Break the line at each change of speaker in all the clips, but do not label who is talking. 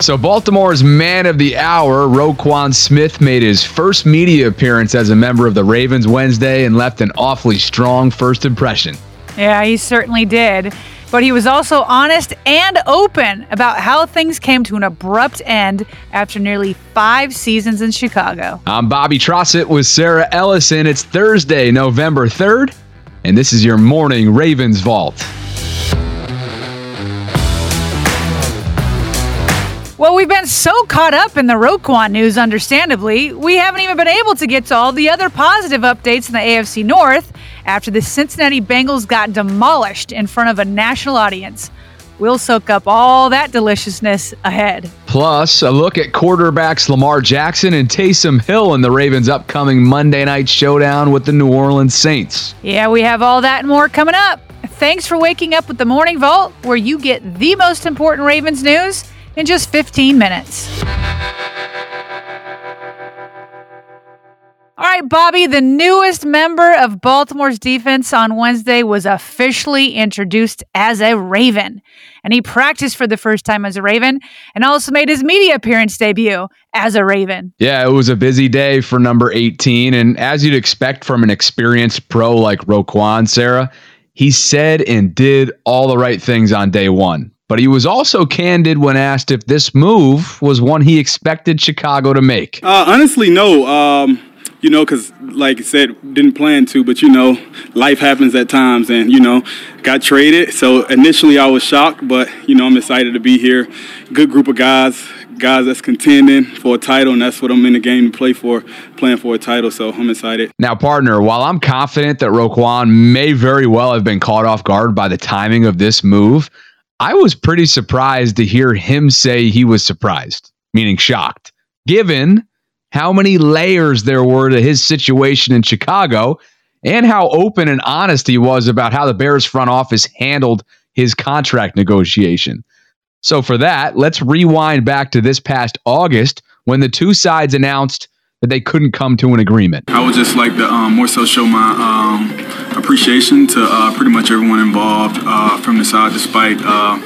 So, Baltimore's man of the hour, Roquan Smith, made his first media appearance as a member of the Ravens Wednesday and left an awfully strong first impression.
Yeah, he certainly did. But he was also honest and open about how things came to an abrupt end after nearly five seasons in Chicago.
I'm Bobby Trossett with Sarah Ellison. It's Thursday, November 3rd, and this is your morning Ravens Vault.
Well, we've been so caught up in the Roquan news, understandably, we haven't even been able to get to all the other positive updates in the AFC North after the Cincinnati Bengals got demolished in front of a national audience. We'll soak up all that deliciousness ahead.
Plus, a look at quarterbacks Lamar Jackson and Taysom Hill in the Ravens' upcoming Monday night showdown with the New Orleans Saints.
Yeah, we have all that and more coming up. Thanks for waking up with the Morning Vault, where you get the most important Ravens news in just 15 minutes. All right, Bobby, the newest member of Baltimore's defense on Wednesday was officially introduced as a Raven. And he practiced for the first time as a Raven and also made his media appearance debut as a Raven.
Yeah, it was a busy day for number 18. And as you'd expect from an experienced pro like Roquan, Sarah, he said and did all the right things on day one. But he was also candid when asked if this move was one he expected Chicago to make.
Uh, honestly, no. Um, you know, because like I said, didn't plan to, but you know, life happens at times, and you know, got traded. So initially, I was shocked, but you know, I'm excited to be here. Good group of guys, guys that's contending for a title, and that's what I'm in the game to play for, playing for a title. So I'm excited.
Now, partner, while I'm confident that Roquan may very well have been caught off guard by the timing of this move. I was pretty surprised to hear him say he was surprised, meaning shocked, given how many layers there were to his situation in Chicago and how open and honest he was about how the Bears front office handled his contract negotiation. So, for that, let's rewind back to this past August when the two sides announced that they couldn't come to an agreement.
I would just like to um, more so show my um, appreciation to uh, pretty much everyone involved uh, from the side, despite uh,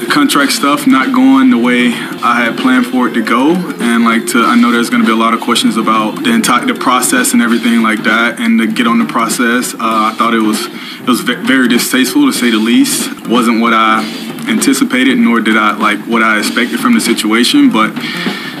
the contract stuff not going the way I had planned for it to go. And like to, I know there's going to be a lot of questions about the entire the process and everything like that, and to get on the process. Uh, I thought it was it was very distasteful to say the least. It wasn't what I anticipated, nor did I like what I expected from the situation, but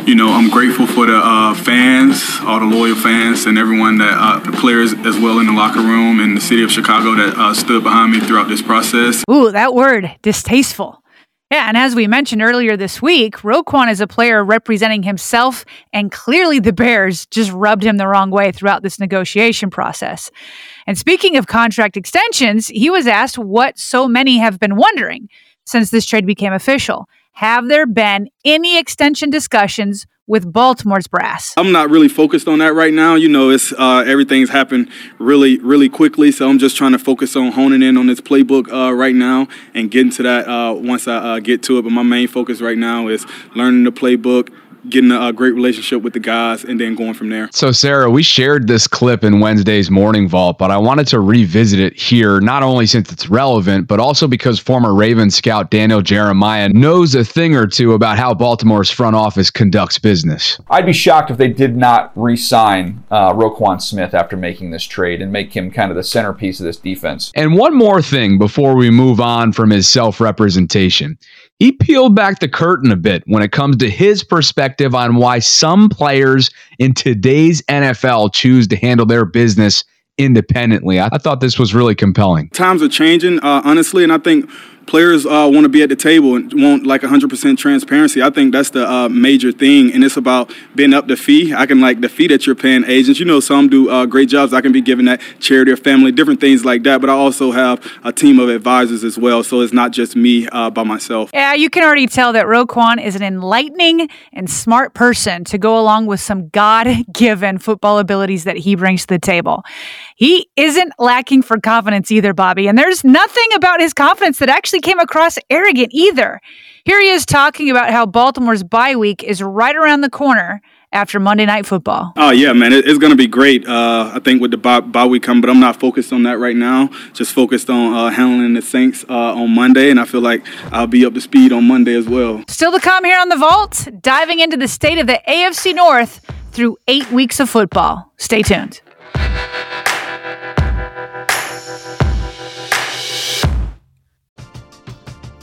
you know, I'm grateful for the uh, fans, all the loyal fans, and everyone that uh, the players as well in the locker room and the city of Chicago that uh, stood behind me throughout this process.
Ooh, that word, distasteful. Yeah, and as we mentioned earlier this week, Roquan is a player representing himself, and clearly the Bears just rubbed him the wrong way throughout this negotiation process. And speaking of contract extensions, he was asked what so many have been wondering since this trade became official. Have there been any extension discussions with Baltimore's brass?
I'm not really focused on that right now. You know, it's uh, everything's happened really, really quickly. So I'm just trying to focus on honing in on this playbook uh, right now and getting to that uh, once I uh, get to it. But my main focus right now is learning the playbook, getting a, a, great relationship with the guys, and then going from there.
So, Sarah, we shared this clip in Wednesday's Morning Vault, but I wanted to revisit it here, not only since it's relevant, but also because former Ravens scout Daniel Jeremiah knows a thing or two about how Baltimore's front office conducts business.
I'd be shocked if they did not re sign uh, Roquan Smith after making this trade and make him kind of the centerpiece of this defense.
And one more thing before we move on from his self representation he peeled back the curtain a bit when it comes to his perspective on why some players in today's NFL choose to handle their business independently. I, thought this was really compelling.
Times are changing, uh, honestly, and I think players uh, want to be at the table and want like 100% transparency. I think that's the uh, major thing, and it's about being up the fee. I can like the fee that you're paying agents. You know, some do uh, great jobs. I can be giving that charity or family, different things like that. But I also have a team of advisors as well, so it's not just me uh, by myself.
Yeah, you can already tell that Roquan is an enlightening and smart person to go along with some God-given football abilities that he brings to the table. He isn't lacking for confidence either, Bobby, and there's nothing about his confidence that actually came across arrogant either. Here he is talking about how Baltimore's bye week is right around the corner after Monday Night Football.
Oh yeah, man, it's going to be great. Uh, I think with the bye, bye, week coming, but I'm not focused on that right now. Just focused on uh, handling the Saints uh, on Monday, and I feel like I'll be up to speed on Monday as well.
Still to come here on the Vault, diving into the state of the AFC North through eight weeks of football. Stay tuned.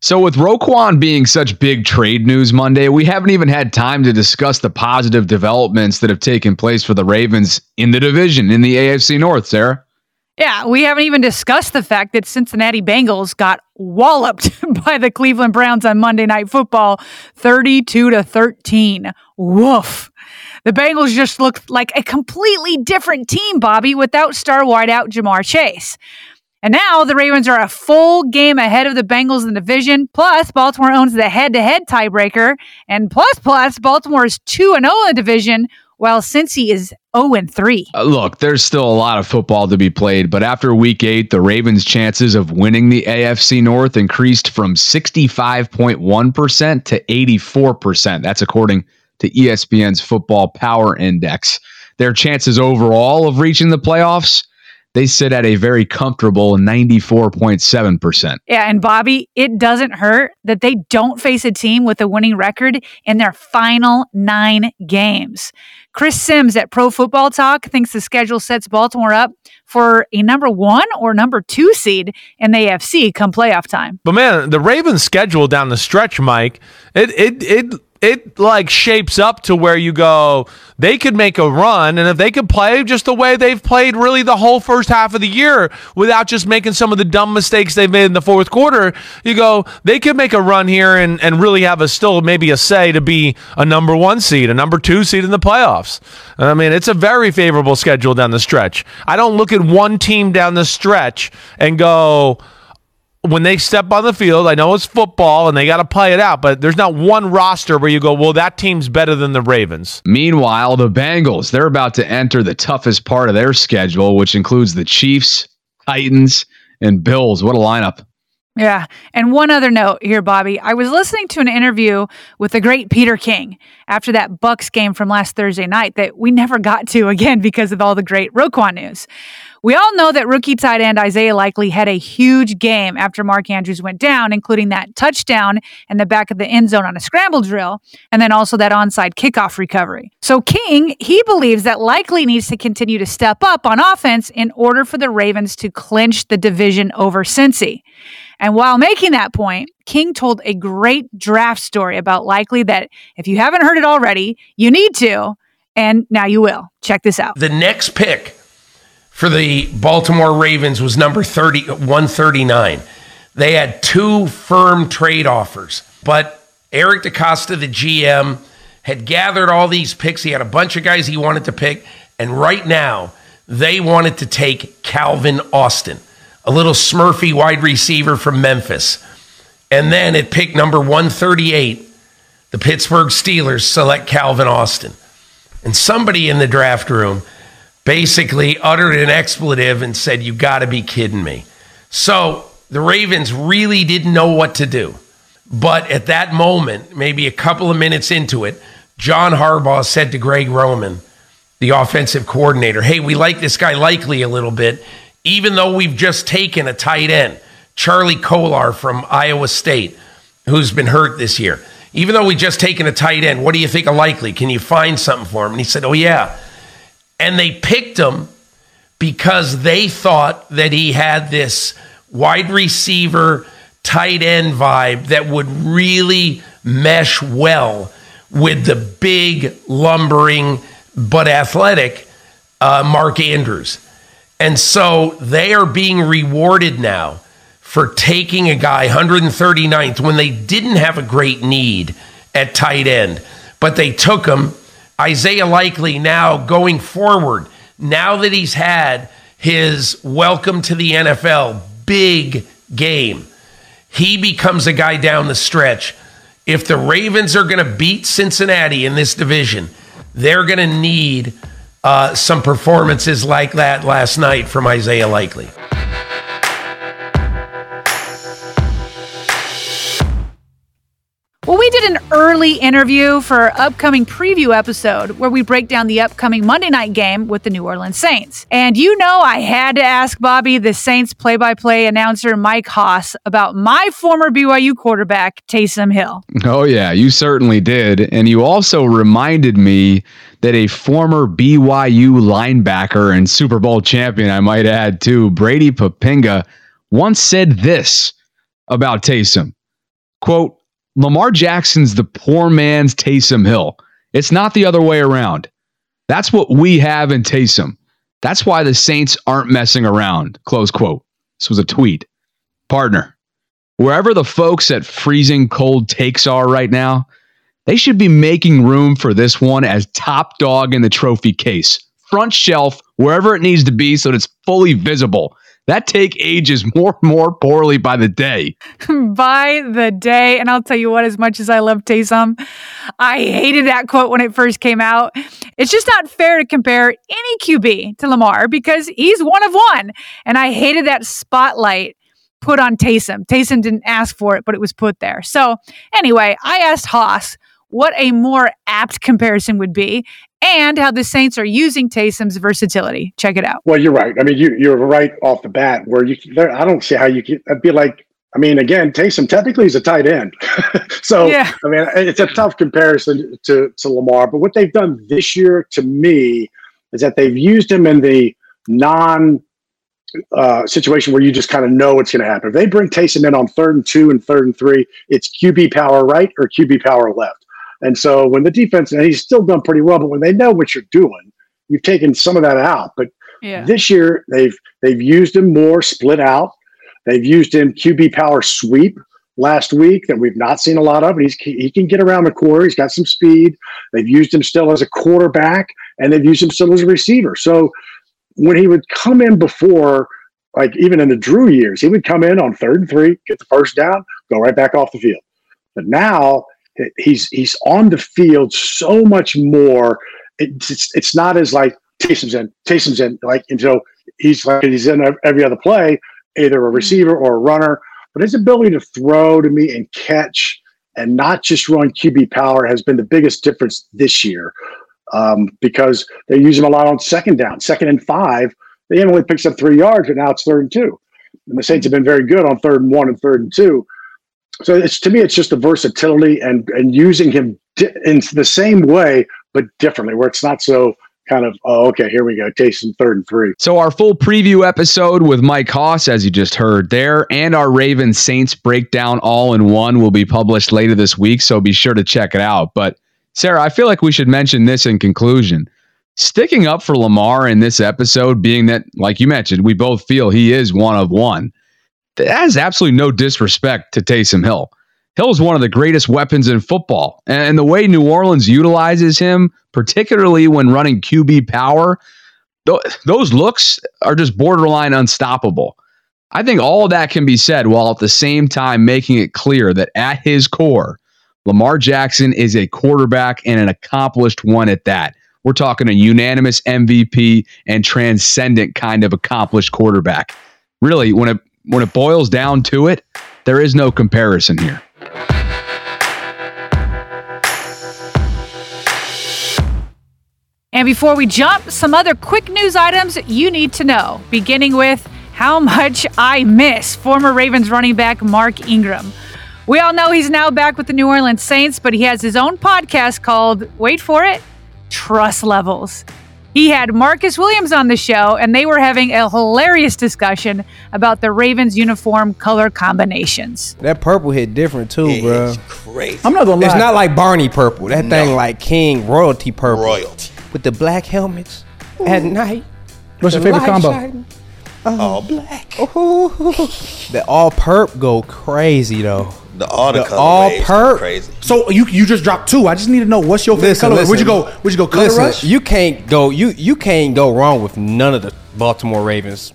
So, with Roquan being such big trade news Monday, we haven't even had time to discuss the positive developments that have taken place for the Ravens in the division in the AFC North, Sarah.
Yeah, we haven't even discussed the fact that Cincinnati Bengals got walloped by the Cleveland Browns on Monday Night Football 32 to 13. Woof. The Bengals just looked like a completely different team, Bobby, without star wideout Ja'Marr Chase. And now the Ravens are a full game ahead of the Bengals in the division. Plus, Baltimore owns the head to head tiebreaker. And plus, plus, Baltimore is 2 0 in the division, while Cincy is 0 3.
Uh, look, there's still a lot of football to be played, but after week eight, the Ravens' chances of winning the AFC North increased from 65.1% to 84%. That's according to ESPN's Football Power Index. Their chances overall of reaching the playoffs they sit at a very comfortable 94.7%.
Yeah, and Bobby, it doesn't hurt that they don't face a team with a winning record in their final nine games. Chris Sims at Pro Football Talk thinks the schedule sets Baltimore up for a number one or number two seed in the AFC come playoff time.
But man, the Ravens' schedule down the stretch, Mike, it it it it like shapes up to where you go they could make a run and if they could play just the way they've played really the whole first half of the year without just making some of the dumb mistakes they've made in the fourth quarter you go they could make a run here and, and really have a still maybe a say to be a number one seed a number two seed in the playoffs. I mean it's a very favorable schedule down the stretch. I don't look at one team down the stretch and go when they step on the field, I know it's football and they got to play it out, but there's not one roster where you go, well, that team's better than the Ravens.
Meanwhile, the Bengals, they're about to enter the toughest part of their schedule, which includes the Chiefs, Titans, and Bills. What a lineup.
Yeah. And one other note here, Bobby. I was listening to an interview with the great Peter King after that Bucs game from last Thursday night that we never got to again because of all the great Roquan news. We all know that rookie tight end Isaiah Likely had a huge game after Mark Andrews went down, including that touchdown in the back of the end zone on a scramble drill, and then also that onside kickoff recovery. So King, he believes that Likely needs to continue to step up on offense in order for the Ravens to clinch the division over Cincy. And while making that point, King told a great draft story about Likely that if you haven't heard it already, you need to. And now you will. Check this out.
The next pick for the Baltimore Ravens was number 30, 139. They had two firm trade offers, but Eric DeCosta, the GM, had gathered all these picks. He had a bunch of guys he wanted to pick, and right now they wanted to take Calvin Austin, a little Smurfy wide receiver from Memphis. And then at pick number 138, the Pittsburgh Steelers select Calvin Austin. And somebody in the draft room basically uttered an expletive and said, You got to be kidding me. So the Ravens really didn't know what to do. But at that moment, maybe a couple of minutes into it, John Harbaugh said to Greg Roman, the offensive coordinator, Hey, we like this guy likely a little bit, even though we've just taken a tight end, Charlie Kolar from Iowa State, who's been hurt this year. Even though we just taken a tight end, what do you think of likely? Can you find something for him? And he said, Oh, yeah. And they picked him because they thought that he had this wide receiver, tight end vibe that would really mesh well with the big, lumbering, but athletic uh, Mark Andrews. And so they are being rewarded now for taking a guy 139th when they didn't have a great need at tight end, but they took him Isaiah Likely now going forward, now that he's had his welcome to the NFL big game, he becomes a guy down the stretch. If the Ravens are going to beat Cincinnati in this division, they're going to need uh, some performances like that last night from Isaiah Likely.
Well, we did an early interview for our upcoming preview episode where we break down the upcoming Monday night game with the New Orleans Saints. And you know, I had to ask Bobby, the Saints play by play announcer Mike Hoss, about my former BYU quarterback, Taysom Hill.
Oh, yeah, you certainly did. And you also reminded me that a former BYU linebacker and Super Bowl champion, I might add too, Brady Poppinga, once said this about Taysom. Quote, Lamar Jackson's the poor man's Taysom Hill. It's not the other way around. That's what we have in Taysom. That's why the Saints aren't messing around. Close quote. This was a tweet. Partner, wherever the folks at freezing cold takes are right now, they should be making room for this one as top dog in the trophy case. Front shelf, wherever it needs to be so that it's fully visible. That take ages more and more poorly by the day.
by the day. And I'll tell you what, as much as I love Taysom, I hated that quote when it first came out. It's just not fair to compare any QB to Lamar because he's one of one. And I hated that spotlight put on Taysom. Taysom didn't ask for it, but it was put there. So anyway, I asked Hoss what a more apt comparison would be. and how the Saints are using Taysom's versatility. Check it out.
Well, you're right. I mean, you, you're right off the bat where you, there, I don't see how you could, I'd be like, I mean, again, Taysom technically is a tight end. so,
Yeah.
I mean, it's a tough comparison to, to Lamar. But what they've done this year to me is that they've used him in the non uh, situation where you just kind of know what's going to happen. If they bring Taysom in on third and two and third and three, it's QB power right or QB power left. And so when the defense, and he's still done pretty well, but when they know what you're doing, you've taken some of that out. But
Yeah.
this year they've they've used him more split out. They've used him QB power sweep last week that we've not seen a lot of. He's he can get around the quarter. He's got some speed. They've used him still as a quarterback, and they've used him still as a receiver. So when he would come in before, like even in the Drew years, he would come in on third and three, get the first down, go right back off the field. But now he's he's on the field so much more. It's it's, it's not as like Taysom's in, Taysom's in, like and so he's like he's in every other play, either a receiver or a runner. But his ability to throw to me and catch and not just run QB power has been the biggest difference this year um, because they use him a lot on second down, second and five. They only picks up three yards, but now it's third and two. And the Saints have been very good on third and one and third and two. So it's to me, it's just the versatility and and using him di- in the same way but differently, where it's not so kind of oh okay, here we go, Taysom third and three.
So our full preview episode with Mike Hoss, as you just heard there, and our Ravens Saints breakdown all in one will be published later this week. So be sure to check it out. But Sarah, I feel like we should mention this in conclusion. Sticking up for Lamar in this episode, being that, like you mentioned, we both feel he is one of one. That has absolutely no disrespect to Taysom Hill. Hill is one of the greatest weapons in football. And the way New Orleans utilizes him, particularly when running QB power, th- those looks are just borderline unstoppable. I think all of that can be said while at the same time making it clear that at his core, Lamar Jackson is a quarterback and an accomplished one at that. We're talking a unanimous MVP and transcendent kind of accomplished quarterback. Really, when it when it boils down to it, there is no comparison here.
And before we jump, some other quick news items you need to know, beginning with how much I miss former Ravens running back Mark Ingram. We all know he's now back with the New Orleans Saints, but he has his own podcast called, wait for it, Truss Levelz. He had Marcus Williams on the show, and they were having a hilarious discussion about the Ravens uniform color combinations.
That purple hit different too, bro.
Crazy.
I'm not gonna lie.
It's not like Barney purple. That thing like King royalty purple.
Royalty.
With the black helmets at night.
What's your favorite combo?
shining. Uh-huh.
All black.
The all perp go crazy though.
The all the,
The
colorways
all
go
perp.
crazy.
So you you just dropped two. I just need to know what's your favorite
Listen,
color.
listen.
Would you go? Would you go color
Listen,
rush?
you can't go you you can't go wrong with none of the Baltimore Ravens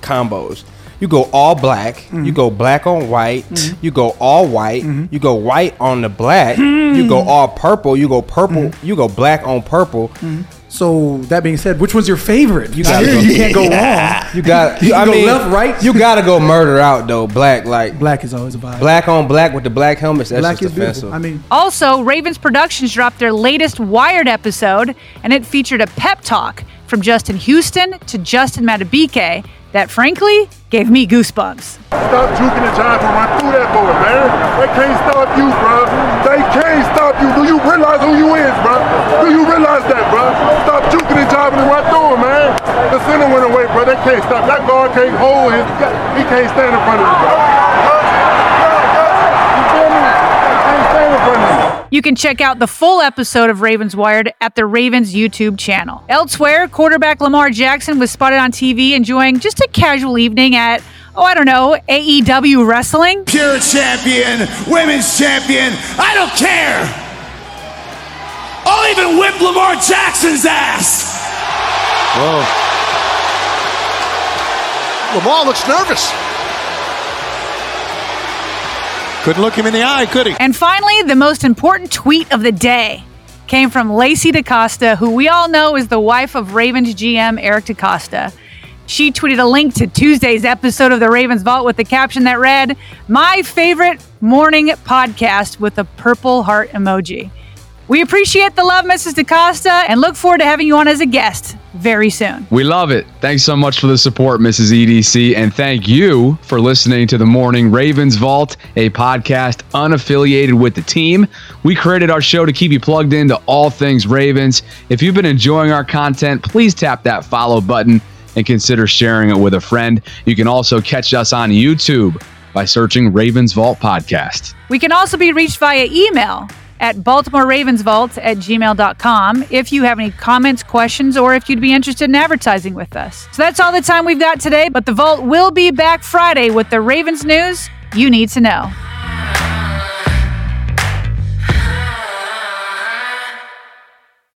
combos. You go all black,
Mm-hmm.
you go black on white, you go all white, you go white on the black,
Mm.
you go all purple, you go purple, you go black on purple.
so that being said, which one's your favorite? You,
gotta go-
you can't go wrong.
You got
You
I
can go
mean,
left, right.
You got to go murder out though. Black like
Black is always a vibe.
black on black with the black helmets. That's
Black
just
is beautiful. I mean,
Also, Ravens Productions dropped their latest Wired episode, and it featured a pep talk from Justin Houston to Justin Madubuike that frankly gave me goosebumps.
Stop juking and jiving, run through that boy, man. They can't stop you, bro. They can't stop you. Do you realize who you is, bro? Do you realize that, bro? Stop juking and jiving and run through him, man. The center went away, bro. They can't stop. That guard can't hold his. He can't stand in front of you, bro. You feel me? He can't stand in front of you.
You can check out the full episode of Ravens Wired at the Ravens YouTube channel. Elsewhere, quarterback Lamar Jackson was spotted on TV enjoying just a casual evening at, oh, I don't know, AEW wrestling.
Pure champion, women's champion, I don't care. I'll even whip Lamar Jackson's ass.
Lamar looks nervous. Couldn't look him in the eye, could he?
And finally, the most important tweet of the day came from Lacey DeCosta, who we all know is the wife of Ravens GM Eric DeCosta. She tweeted a link to Tuesday's episode of the Ravens Vault with the caption that read, My favorite morning podcast with a purple heart emoji. We appreciate the love, Mrs. DeCosta, and look forward to having you on as a guest very soon.
We love it. Thanks so much for the support, Mrs. EDC. And thank you for listening to the Morning Ravens Vault, a podcast unaffiliated with the team. We created our show to keep you plugged into all things Ravens. If you've been enjoying our content, please tap that follow button and consider sharing it with a friend. You can also catch us on YouTube by searching Ravens Vault Podcast.
We can also be reached via email at baltimoreravensvault at gmail.com if you have any comments, questions, or if you'd be interested in advertising with us. So that's all the time we've got today, but the Vault will be back Friday with the Ravens news you need to know.